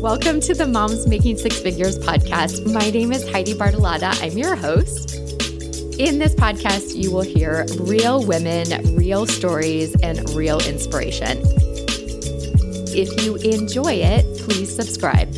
Welcome to the Moms Making Six Figures podcast. My name is Heidi Bartolotta. I'm your host. In this podcast, you will hear real women, real stories, and real inspiration. If you enjoy it, please subscribe.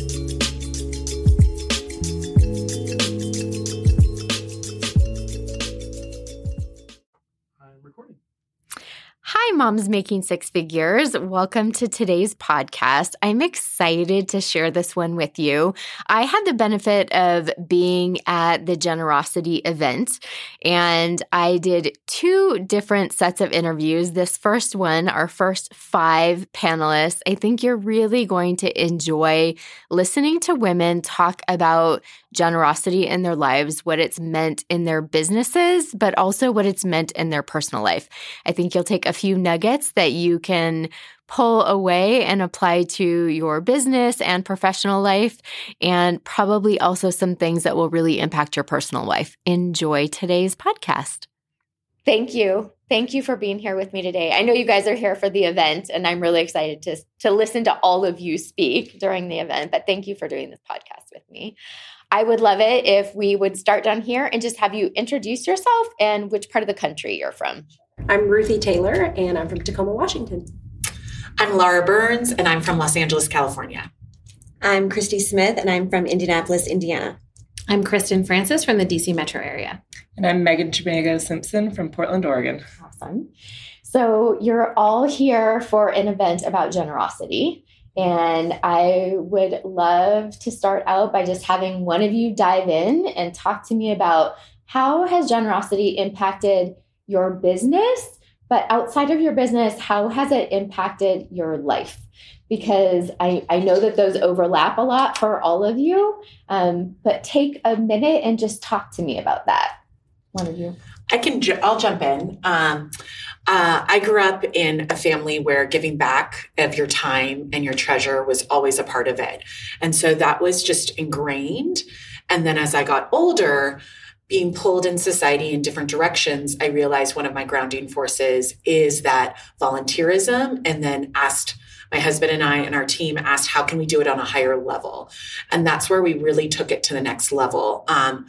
Moms Making Six Figures. Welcome to today's podcast. I'm excited to share this one with you. I had the benefit of being at the Generosity event, and I did two different sets of interviews. This first one, our first five panelists, I think you're really going to enjoy listening to women talk about generosity in their lives, what it's meant in their businesses, but also what it's meant in their personal life. I think you'll take a few nuggets that you can pull away and apply to your business and professional life, and probably also some things that will really impact your personal life. Enjoy today's podcast. Thank you. Thank you for being here with me today. I know you guys are here for the event, and I'm really excited to, to listen to all of you speak during the event. But thank you for doing this podcast with me. I would love it if we would start down here and just have you introduce yourself and which part of the country you're from. I'm Ruthie Taylor, and I'm from Tacoma, Washington. I'm Laura Burns, and I'm from Los Angeles, California. I'm Christy Smith, and I'm from Indianapolis, Indiana. I'm Kristen Francis from the DC metro area. And I'm Megan Chimago Simpson from Portland, Oregon. Awesome. So you're all here for an event about generosity. And I would love to start out by just having one of you dive in and talk to me about how has generosity impacted your business, but outside of your business, how has it impacted your life? Because I, I know that those overlap a lot for all of you, um, but take a minute and just talk to me about that. One of you. I can. I'll jump in. Um, uh, I grew up in a family where giving back of your time and your treasure was always a part of it, and so that was just ingrained. And then as I got older, being pulled in society in different directions, I realized one of my grounding forces is that volunteerism, and then asked my husband and I and our team asked, how can we do it on a higher level? And that's where we really took it to the next level. Um,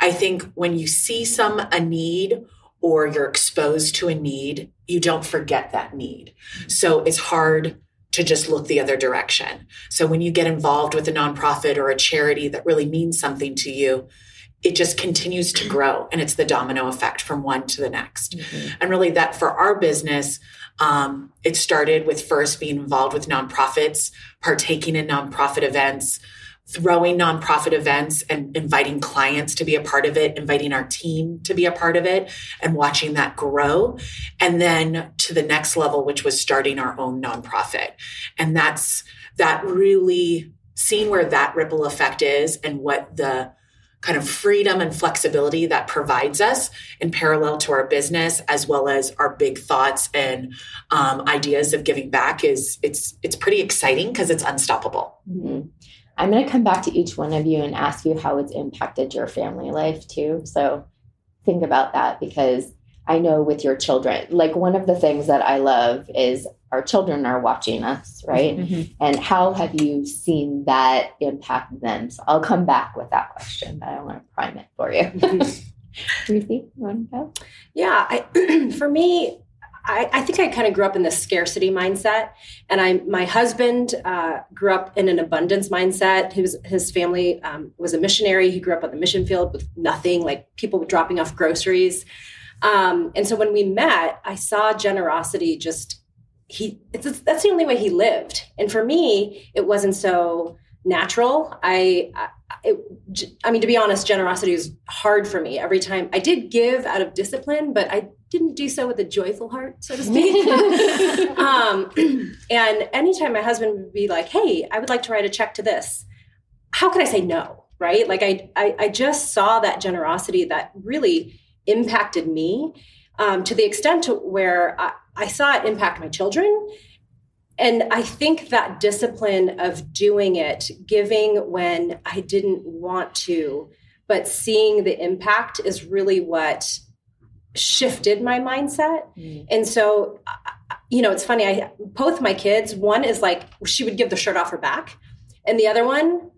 I think when you see some a need or you're exposed to a need, you don't forget that need. So it's hard to just look the other direction. So when you get involved with a nonprofit or a charity that really means something to you, it just continues to grow and it's the domino effect from one to the next. Mm-hmm. And really, that for our business, um, it started with first being involved with nonprofits, partaking in nonprofit events, throwing nonprofit events and inviting clients to be a part of it, inviting our team to be a part of it, and watching that grow. And then to the next level, which was starting our own nonprofit. And that's that really seeing where that ripple effect is and what the kind of freedom and flexibility that provides us in parallel to our business as well as our big thoughts and um, ideas of giving back is it's it's pretty exciting because it's unstoppable mm-hmm. I'm going to come back to each one of you and ask you how it's impacted your family life too. So think about that because I know with your children, like one of the things that I love is our children are watching us, right? Mm-hmm. And how have you seen that impact them? So I'll come back with that question, but I want to prime it for you. Ruthie, you want to go? Yeah, I, for me, I, I, think I kind of grew up in this scarcity mindset, and I my husband uh, grew up in an abundance mindset. His his family um, was a missionary. He grew up on the mission field with nothing, like people dropping off groceries. Um, and so when we met, I saw generosity just he. It's, that's the only way he lived, and for me, it wasn't so natural. I, I it, I mean, to be honest, generosity was hard for me every time. I did give out of discipline, but I didn't do so with a joyful heart, so to speak. um, and anytime my husband would be like, "Hey, I would like to write a check to this," how could I say no? Right? Like I, I, I just saw that generosity that really impacted me um, to the extent to where I, I saw it impact my children. And I think that discipline of doing it, giving when I didn't want to, but seeing the impact is really what shifted my mindset. Mm. And so, you know, it's funny. I both my kids. One is like she would give the shirt off her back, And the other one,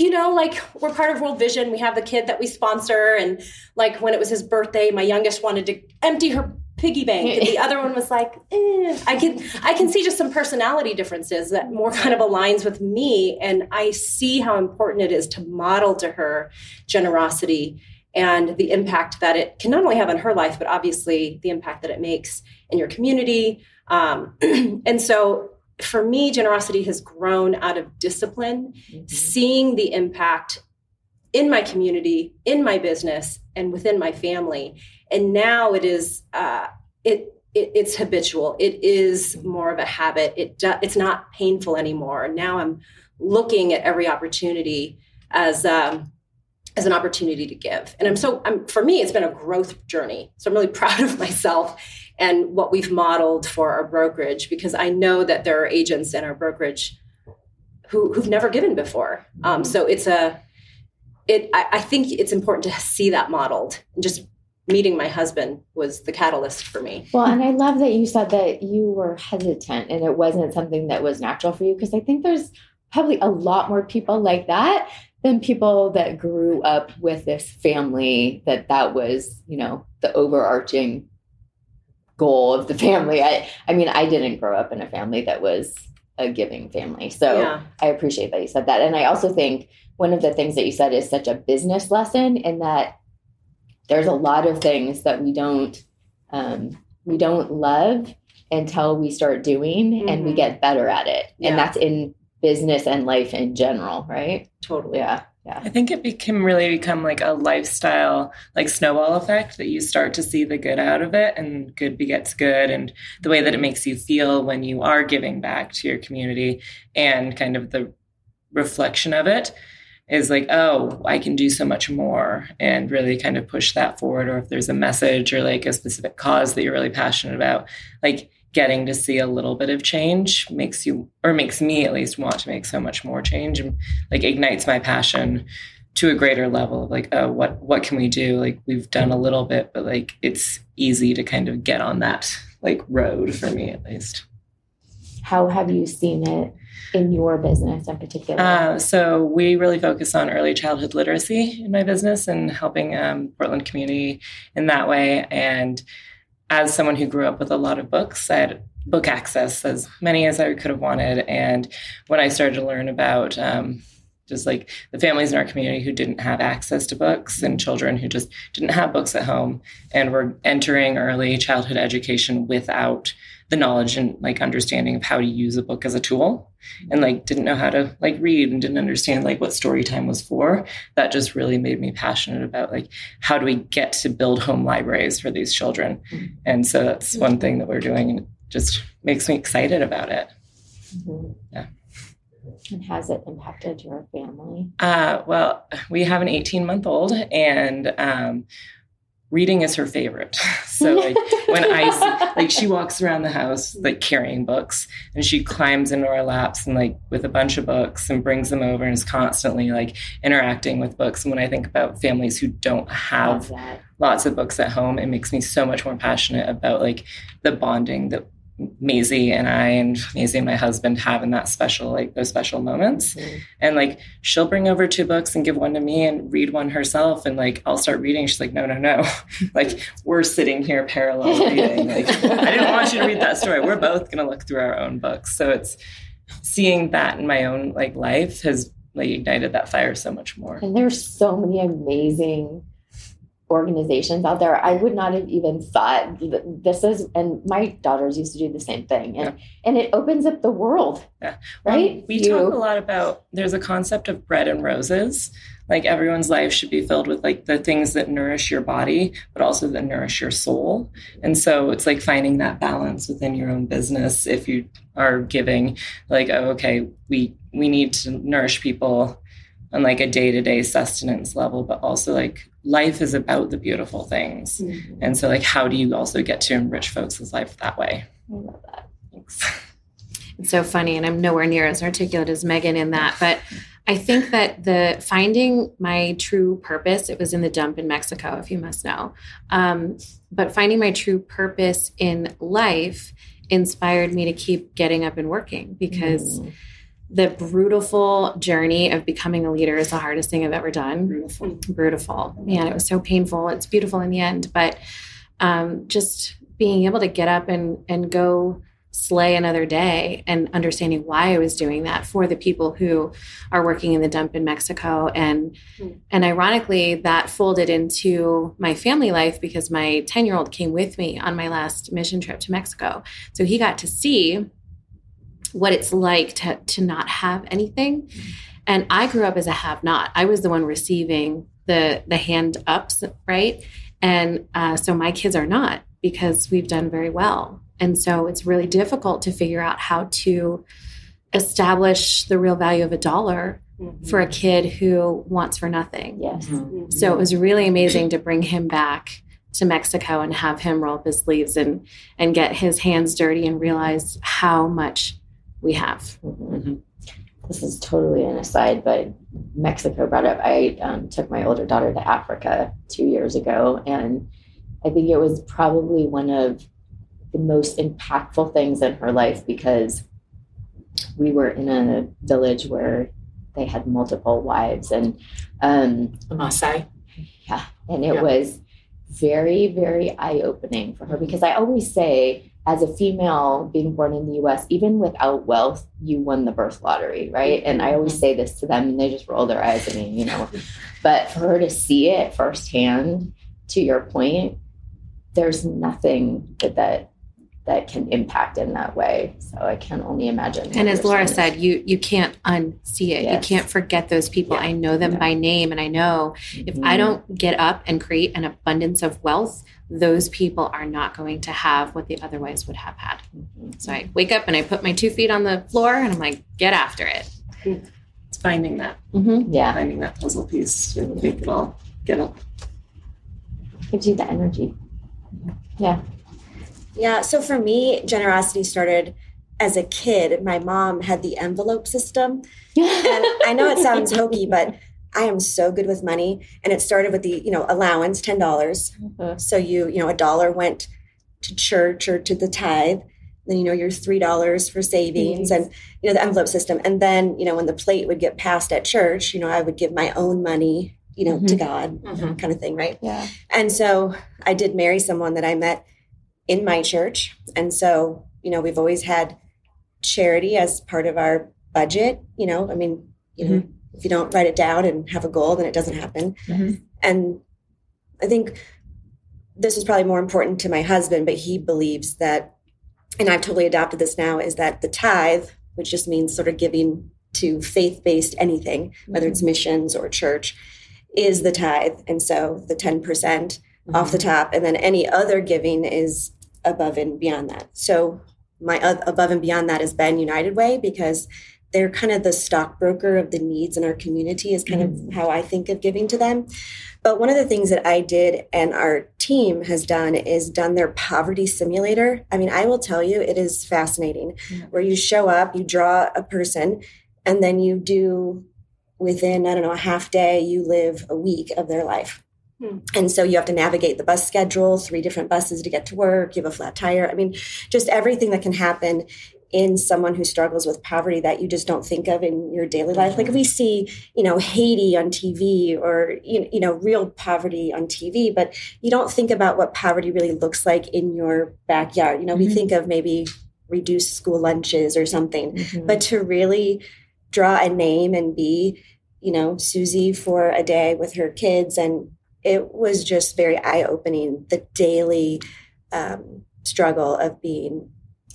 you know, like we're part of World Vision. We have the kid that we sponsor. And like when it was his birthday, my youngest wanted to empty her piggy bank and the other one was like eh. i can i can see just some personality differences that more kind of aligns with me and i see how important it is to model to her generosity and the impact that it can not only have on her life but obviously the impact that it makes in your community um, and so for me generosity has grown out of discipline mm-hmm. seeing the impact in my community, in my business, and within my family. And now it is uh, it, it, it's habitual. It is more of a habit. It do, it's not painful anymore. Now I'm looking at every opportunity as um, as an opportunity to give. And I'm so I'm for me it's been a growth journey. So I'm really proud of myself and what we've modeled for our brokerage because I know that there are agents in our brokerage who who've never given before. Um, so it's a it I, I think it's important to see that modeled and just meeting my husband was the catalyst for me. Well, and I love that you said that you were hesitant and it wasn't something that was natural for you because I think there's probably a lot more people like that than people that grew up with this family that that was, you know, the overarching goal of the family. I I mean, I didn't grow up in a family that was a giving family. So yeah. I appreciate that you said that. And I also think one of the things that you said is such a business lesson in that there's a lot of things that we don't um, we don't love until we start doing mm-hmm. and we mm-hmm. get better at it yeah. and that's in business and life in general right totally yeah yeah. I think it can really become like a lifestyle, like snowball effect that you start to see the good out of it and good begets good and the way that it makes you feel when you are giving back to your community and kind of the reflection of it is like, oh, I can do so much more and really kind of push that forward. Or if there's a message or like a specific cause that you're really passionate about, like getting to see a little bit of change makes you, or makes me at least want to make so much more change and like ignites my passion to a greater level of like, oh, what what can we do? Like we've done a little bit, but like it's easy to kind of get on that like road for me at least. How have you seen it in your business in particular? Uh, so we really focus on early childhood literacy in my business and helping um, Portland community in that way. And as someone who grew up with a lot of books, I had book access as many as I could have wanted. And when I started to learn about um, just like the families in our community who didn't have access to books and children who just didn't have books at home and were entering early childhood education without the knowledge and like understanding of how to use a book as a tool and like didn't know how to like read and didn't understand like what story time was for that just really made me passionate about like how do we get to build home libraries for these children mm-hmm. and so that's one thing that we're doing and it just makes me excited about it mm-hmm. yeah and has it impacted your family? Uh, well, we have an 18 month old, and um, reading is her favorite. So like when I see, like she walks around the house like carrying books and she climbs into our laps and like with a bunch of books and brings them over and is constantly like interacting with books. And when I think about families who don't have lots of books at home, it makes me so much more passionate about like the bonding that Maisie and I and Maisie and my husband having that special, like those special moments. Mm-hmm. And like she'll bring over two books and give one to me and read one herself. And like I'll start reading. She's like, no, no, no. like we're sitting here parallel reading. Like I didn't want you to read that story. We're both gonna look through our own books. So it's seeing that in my own like life has like ignited that fire so much more. And there's so many amazing organizations out there i would not have even thought this is and my daughters used to do the same thing and yeah. and it opens up the world yeah right we you, talk a lot about there's a concept of bread and roses like everyone's life should be filled with like the things that nourish your body but also that nourish your soul and so it's like finding that balance within your own business if you are giving like oh, okay we we need to nourish people on like a day-to-day sustenance level but also like life is about the beautiful things. Mm-hmm. And so, like, how do you also get to enrich folks' life that way? I love that. Thanks. It's so funny, and I'm nowhere near as articulate as Megan in that, but I think that the finding my true purpose, it was in the dump in Mexico, if you must know. Um, but finding my true purpose in life inspired me to keep getting up and working because mm the brutal journey of becoming a leader is the hardest thing I've ever done. Beautiful. Brutal. Man, it was so painful. It's beautiful in the end, but um, just being able to get up and and go slay another day and understanding why I was doing that for the people who are working in the dump in Mexico and Mm. and ironically that folded into my family life because my 10-year-old came with me on my last mission trip to Mexico. So he got to see what it's like to to not have anything. And I grew up as a have not. I was the one receiving the the hand ups, right? And uh, so my kids are not because we've done very well. And so it's really difficult to figure out how to establish the real value of a dollar for a kid who wants for nothing. Yes. Mhm. So it was really amazing to bring him back to Mexico and have him roll up his sleeves and and get his hands dirty and realize how much we have. Mhm. This is totally an aside, but Mexico brought up. I um, took my older daughter to Africa two years ago, and I think it was probably one of the most impactful things in her life because we were in a village where they had multiple wives, and um, Maasai. yeah, and it Yeah. was very, very eye opening for her because I always say, as a female being born in the US, even without wealth, you won the birth lottery, right? And I always mm-hmm. say this to them and they just roll their eyes at me, you know. But for her to see it firsthand, to your point, there's nothing that that, that can impact in that way. So I can only imagine. And as Laura saying. said, you you can't unsee it. Yes. You can't forget those people. Yeah. I know them Yeah. by name and I know if I Mhm. don't get up and create an abundance of wealth, those people are not going to have what they otherwise would have had. Mhm. So I wake up and I put my two feet on the floor and I'm like, get after it. It's finding that, Mm-hmm. yeah, finding that puzzle piece to make it all get up. gives you the energy. Yeah. So for me, generosity started as a kid. My mom had the envelope system. And I know it sounds hokey, but I am so good with money. And it started with the, you know, allowance, $10. dollars Mhm. So you, you know, a dollar went to church or to the tithe. Then, you know, your $3 for savings and, you know, the envelope system. And then, you know, when the plate would get passed at church, you know, I would give my own money, you know, to God Mhm. kind of thing, right? yeah. And so I did marry someone that I met in my church. And so, you know, we've always had charity as part of our budget. You know, I mean, you know, mm-hmm. if you don't write it down and have a goal, then it doesn't happen. Mhm. And I think this is probably more important to my husband, but he believes that, and I've totally adopted this now, is that the tithe, which just means sort of giving to faith based anything, whether it's mm-hmm. missions or church, is the tithe. And so the 10% off the mm-hmm. top, and then any other giving is above and beyond that. So my above and beyond that is Ben United Way because they're kind of the stockbroker of the needs in our community is kind of mm-hmm. how I think of giving to them. But one of the things that I did and our team has done is done their poverty simulator. I mean, I will tell you, it is fascinating Yeah. where you show up, you draw a person, and then you do within, I don't know, a half day, you live a week of their life. Hmm. And so you have to navigate the bus schedule, three different buses to get to work, you have a flat tire. I mean, just everything that can happen in someone who struggles with poverty that you just don't think of in your daily life. Like we see, you know, Haiti on TV or you know, real poverty on TV, but you don't think about what poverty really looks like in your backyard. You know, we Mhm. think of maybe reduced school lunches or something, Mhm. but to really draw a name and be, you know, Susie for a day with her kids and it was just very eye-opening the daily um, struggle of being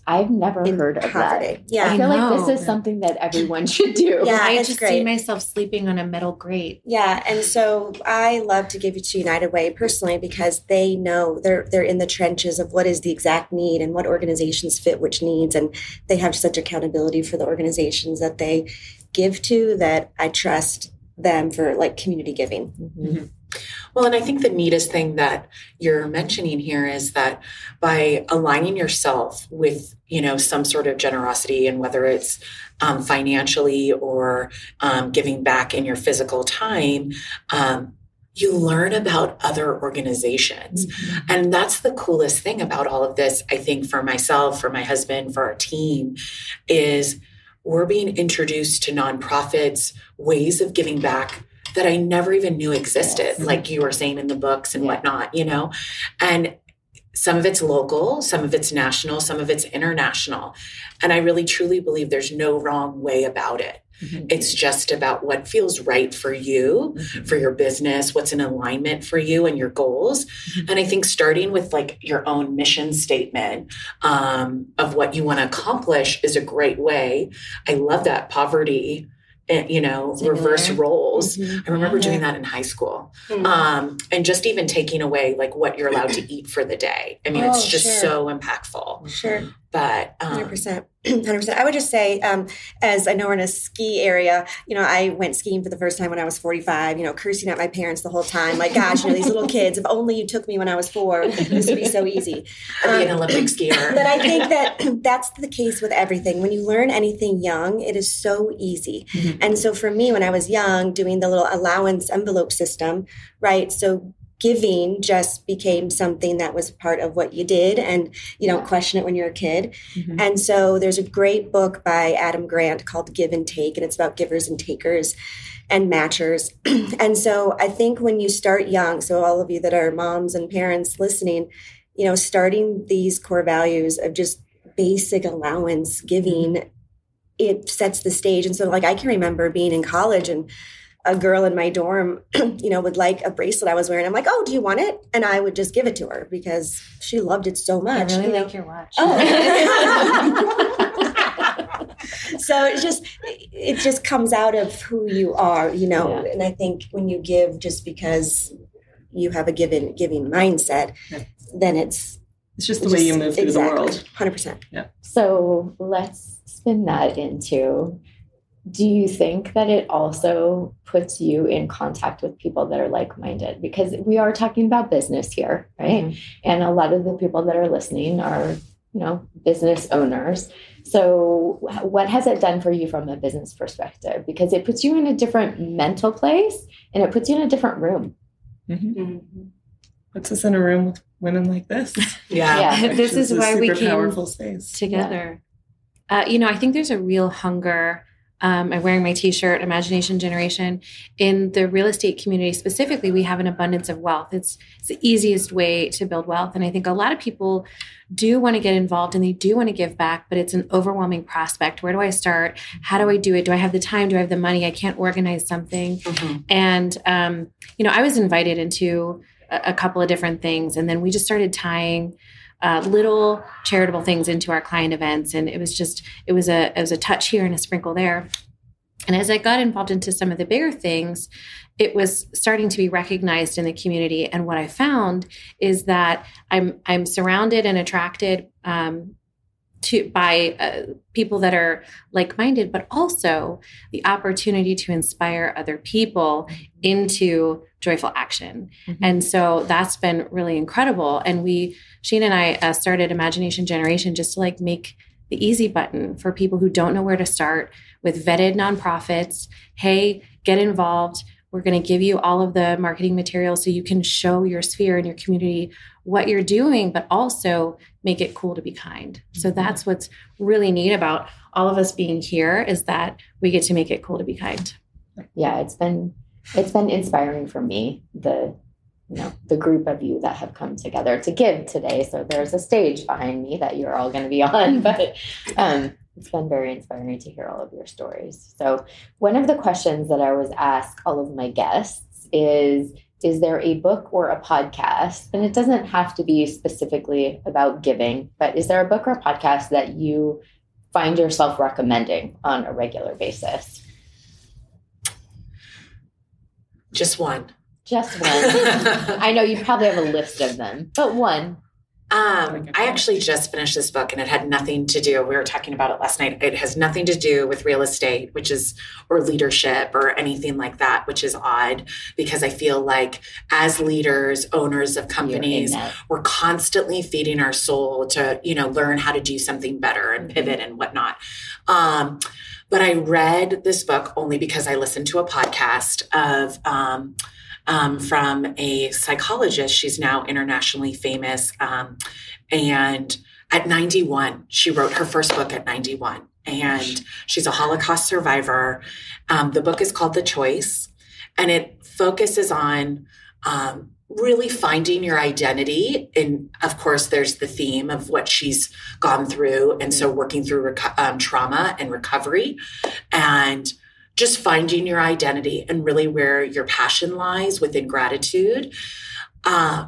I've never in heard of poverty. that. Yeah. I feel like this is something that everyone should do. Yeah, I just great. see myself sleeping on a metal grate. Yeah, and so I love to give it to United Way personally because they know they're they're in the trenches of what is the exact need and what organizations fit which needs, and they have such accountability for the organizations that they give to that I trust them for like community giving. Mhm. Well, and I think the neatest thing that you're mentioning here is that by aligning yourself with, you know, some sort of generosity, and whether it's um, financially or um, giving back in your physical time, um, you learn about other organizations. And that's the coolest thing about all of this, I think, for myself, for my husband, for our team, is we're being introduced to nonprofits, ways of giving back that I never even knew existed, Yes. like you were saying in the books and Yeah. whatnot, you know? And some of it's local, some of it's national, some of it's international. And I really truly believe there's no wrong way about it. Mhm. It's just about what feels right for you, Mhm. for your business, what's in alignment for you and your goals. Mhm. And I think starting with like your own mission statement um, of what you want to accomplish is a great way. I love that poverty, you know, Similar. reverse roles. Mhm. I remember doing that in high school. Mm. Um, and just even taking away like what you're allowed to eat for the day. I mean, it's Oh, just sure. so impactful. Sure. But um, Hundred percent, hundred percent. I would just say, um, as I know we're in a ski area, you know, I went skiing for the first time when I was forty-five. You know, cursing at my parents the whole time, like, "Gosh, you know, these little kids. If only you took me when I was four, this would be so easy." I'd be an Um, Olympic skier. but I think that that's the case with everything. When you learn anything young, it is so easy. Mhm. And so for me, when I was young, doing the little allowance envelope system, right? So giving just became something that was part of what you did and you don't question it when you're a kid. Mhm. And so there's a great book by Adam Grant called Give and Take, and it's about givers and takers and matchers. and so I think when you start young, so all of you that are moms and parents listening, you know, starting these core values of just basic allowance giving, it sets the stage. And so, like, I can remember being in college and a girl in my dorm, you know, would like a bracelet I was wearing. I'm like, oh, do you want it? And I would just give it to her because she loved it so I much. really you know? like your watch. Oh. so it just it just comes out of who you are, you know. Yeah. And I think when you give just because you have a given giving mindset, Yeah. then it's It's just the way you move through the world. Hundred percent. Yeah. So let's spin that into do you think that it also puts you in contact with people that are like minded? Because we are talking about business here, right? And a lot of the people that are listening are, you know, business owners. So, what has it done for you from a business perspective? Because it puts you in a different mental place and it puts you in a different room. Mhm. Mhm. Puts us in a room with women like this. yeah. Yeah. this is why we came powerful space. together. Uh, you know, I think there's a real hunger. Um, I'm wearing my T-shirt, Imagination Generation. In the real estate community specifically, we have an abundance of wealth. It's, it's the easiest way to build wealth, and I think a lot of people do want to get involved and they do want to give back, but it's an overwhelming prospect. Where do I start? How do I do it? Do I have the time? Do I have the money? I can't organize something. Mhm. And, um, you know, I was invited into a, a couple of different things. And then we just started tying uh, little charitable things into our client events. And it was just, it was a, it was a touch here and a sprinkle there. And as I got involved into some of the bigger things, it was starting to be recognized in the community. And what I found is that I'm I'm surrounded and attracted um, to by uh, people that are like-minded, but also the opportunity to inspire other people into joyful action. Mhm. And so that's been really incredible. And we, Shane and I, uh, started Imagination Generation just to like make the easy button for people who don't know where to start with vetted nonprofits. Hey, get involved. We're going to give you all of the marketing materials so you can show your sphere and your community what you're doing, but also make it cool to be kind. So that's what's really neat about all of us being here is that we get to make it cool to be kind. yeah it's been it's been inspiring for me the you know the group of you that have come together to give today so there's a stage behind me that you're all going to be on but um it's been very inspiring to hear all of your stories so one of the questions that i always ask all of my guests is is there a book or a podcast and it doesn't have to be specifically about giving but is there a book or a podcast that you find yourself recommending on a regular basis Just one. just one I know you probably have a list of them, but one. Um, I actually just finished this book and it had nothing to do. We were talking about it last night. It has nothing to do with real estate, which is, or leadership or anything like that, which is odd because I feel like as leaders, owners of companies, we're constantly feeding our soul to, you know, learn how to do something better and pivot and whatnot. Um, but I read this book only because I listened to a podcast of, um, um, from a psychologist. She's now internationally famous. Um, and at 91, she wrote her first book at 91. and she's a Holocaust survivor. Um, the book is called The Choice, and it focuses on um, really finding your identity. And of course, there's the theme of what she's gone through. And so working through reco- um, trauma and recovery and just finding your identity and really where your passion lies within gratitude. Uh,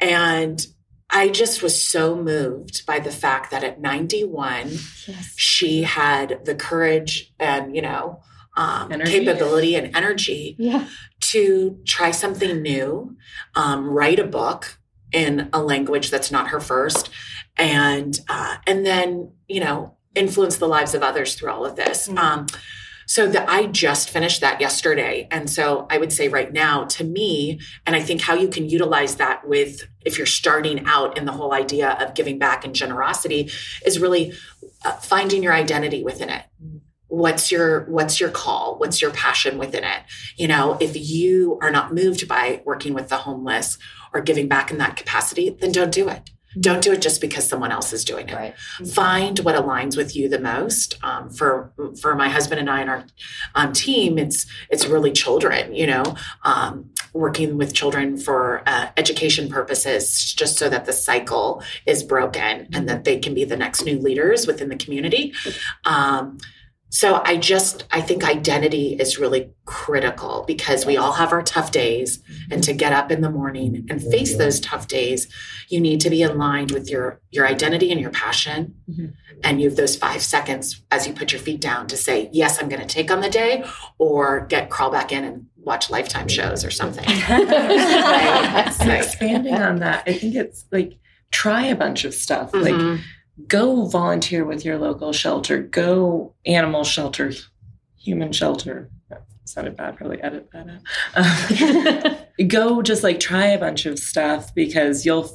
and I just was so moved by the fact that at 91, yes. she had the courage and, you know, um, capability and energy yeah. to try something new, um, write a book in a language that's not her first, and uh, and then you know influence the lives of others through all of this. Mm-hmm. Um, so that I just finished that yesterday. And so I would say right now to me, and I think how you can utilize that with if you're starting out in the whole idea of giving back and generosity is really uh, finding your identity within it. What's your what's your call? What's your passion within it? You know, if you are not moved by working with the homeless or giving back in that capacity, then don't do it. Don't do it just because someone else is doing it. Right. Find what aligns with you the most. Um, for for my husband and I and our um, team, it's it's really children. You know, um, working with children for uh, education purposes, just so that the cycle is broken and that they can be the next new leaders within the community. So I just I think identity is really critical because we all have our tough days and to get up in the morning and face those tough days you need to be aligned with your your identity and your passion mm-hmm. and you have those 5 seconds as you put your feet down to say yes I'm going to take on the day or get crawl back in and watch lifetime shows or something. expanding on that I think it's like try a bunch of stuff mm-hmm. like go volunteer with your local shelter, go animal shelter, human shelter. That sounded bad, probably edit that out. Um, go just like try a bunch of stuff because you'll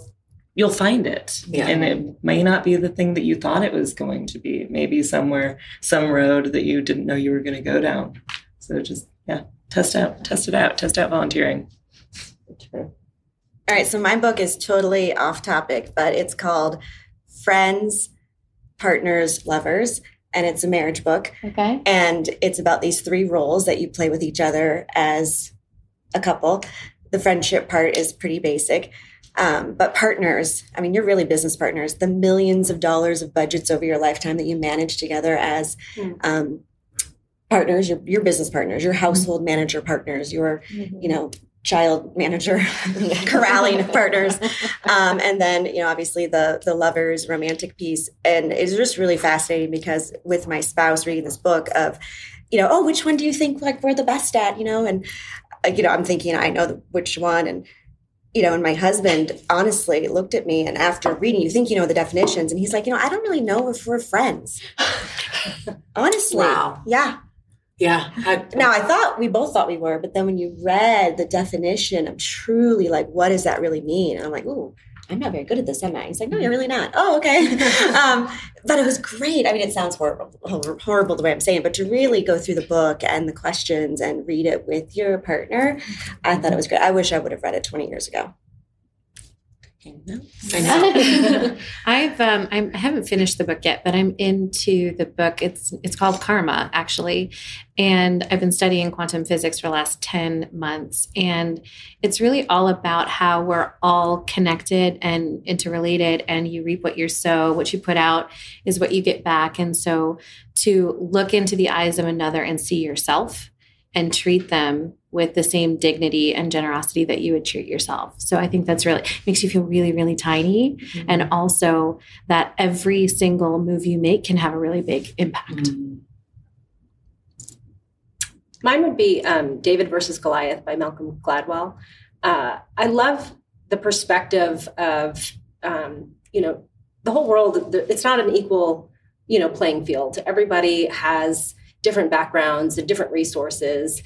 you'll find it yeah. and it may not be the thing that you thought it was going to be maybe somewhere some road that you didn't know you were going to go down so just yeah test out test it out test out volunteering True. all right so my book is totally off topic but it's called friends, partners, lovers, and it's a marriage book. Okay. And it's about these three roles that you play with each other as a couple. The friendship part is pretty basic. Um, but partners, I mean, you're really business partners. The millions of dollars of budgets over your lifetime that you manage together as mm. um, partners, your, your business partners, your household mm-hmm. manager partners, your, mm-hmm. you know, child manager corralling partners um, and then you know obviously the the lovers romantic piece and it's just really fascinating because with my spouse reading this book of you know oh which one do you think like we're the best at you know and uh, you know i'm thinking i know which one and you know, and my husband honestly looked at me and after reading, you think you know the definitions, and he's like, you know, I don't really know if we're friends. honestly. Wow. Yeah. Yeah. I, now I thought we both thought we were, but then when you read the definition of truly like what does that really mean? And I'm like, ooh, I'm not very good at this, am I? He's like, no, you're really not. Oh, okay. um, but it was great. I mean, it sounds horrible, horrible the way I'm saying, it, but to really go through the book and the questions and read it with your partner, I thought it was great. I wish I would have read it 20 years ago. I know. I've um, I'm, I haven't finished the book yet, but I'm into the book. It's it's called Karma actually, and I've been studying quantum physics for the last ten months, and it's really all about how we're all connected and interrelated, and you reap what you sow. What you put out is what you get back, and so to look into the eyes of another and see yourself and treat them with the same dignity and generosity that you would treat yourself. So I think that's really makes you feel really, really tiny. Mm-hmm. And also that every single move you make can have a really big impact. Mm-hmm. Mine would be um, David versus Goliath by Malcolm Gladwell. Uh, I love the perspective of, um, you know, the whole world, it's not an equal, you know, playing field. Everybody has different backgrounds and different resources.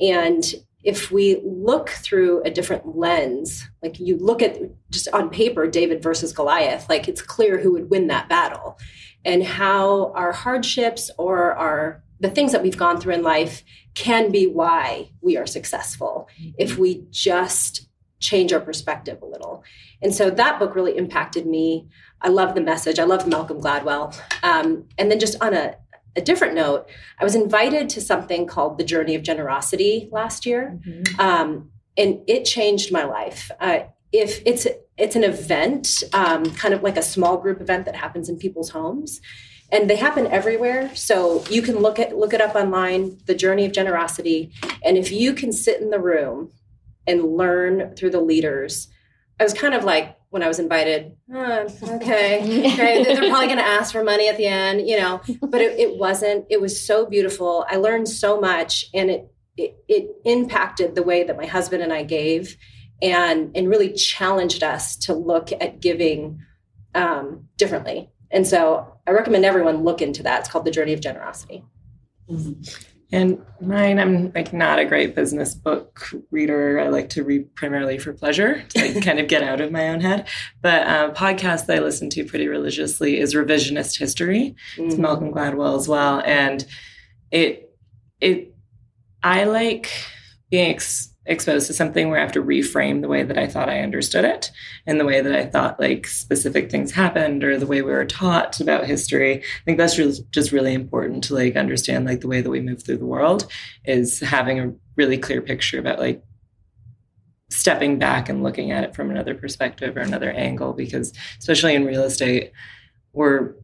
And if we look through a different lens, like you look at just on paper, David versus Goliath, like it's clear who would win that battle and how our hardships or our the things that we've gone through in life can be why we are successful if we just change our perspective a little. And so that book really impacted me. I love the message. I love Malcolm Gladwell. Um, and then just on a, a different note, I was invited to something called the Journey of Generosity last year, mm-hmm. um, and it changed my life. Uh, if it's it's an event, um, kind of like a small group event that happens in people's homes, and they happen everywhere. So you can look at look it up online, the Journey of Generosity, and if you can sit in the room and learn through the leaders, I was kind of like when I was invited, oh, okay, okay, they're probably going to ask for money at the end, you know, but it, it, wasn't. It was so beautiful. I learned so much, and it, it it impacted the way that my husband and I gave, and and really challenged us to look at giving um, differently. And so I recommend everyone look into that. It's called the Journey of Generosity. Mm-hmm. And mine, I'm like not a great business book reader. I like to read primarily for pleasure, to like kind of get out of my own head. But a podcast that I listen to pretty religiously is Revisionist History. Mm-hmm. It's Malcolm Gladwell as well, and it it I like being ex- exposed to something where I have to reframe the way that I thought I understood it and the way that I thought like specific things happened or the way we were taught about history. I think that's just really important to like understand like the way that we move through the world is having a really clear picture about like stepping back and looking at it from another perspective or another angle because especially in real estate we're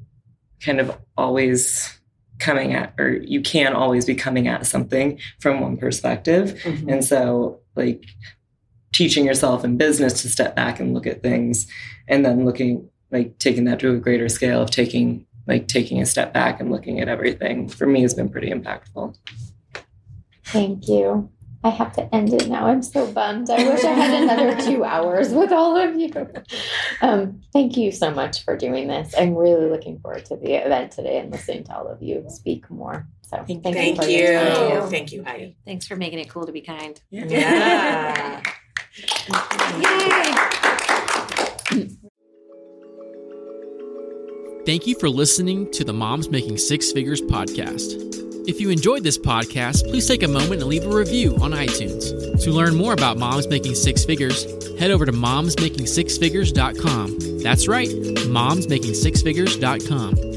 kind of always coming at or you can always be coming at something from one perspective. Mm-hmm. and so like teaching yourself in business to step back and look at things and then looking like taking that to a greater scale of taking like taking a step back and looking at everything for me has been pretty impactful. Thank you I have to end it now. I'm so bummed. I wish I had another two hours with all of you. Um, thank you so much for doing this. I'm really looking forward to the event today and listening to all of you speak more. So thank, thank you. you. Thank you, Heidi. Thanks for making it cool to be kind. Yeah. yeah. Thank you for listening to the Moms Making Six Figures podcast. If you enjoyed this podcast, please take a moment and leave a review on iTunes. To learn more about Moms Making Six Figures, head over to momsmakingsixfigures.com. That's right, momsmakingsixfigures.com.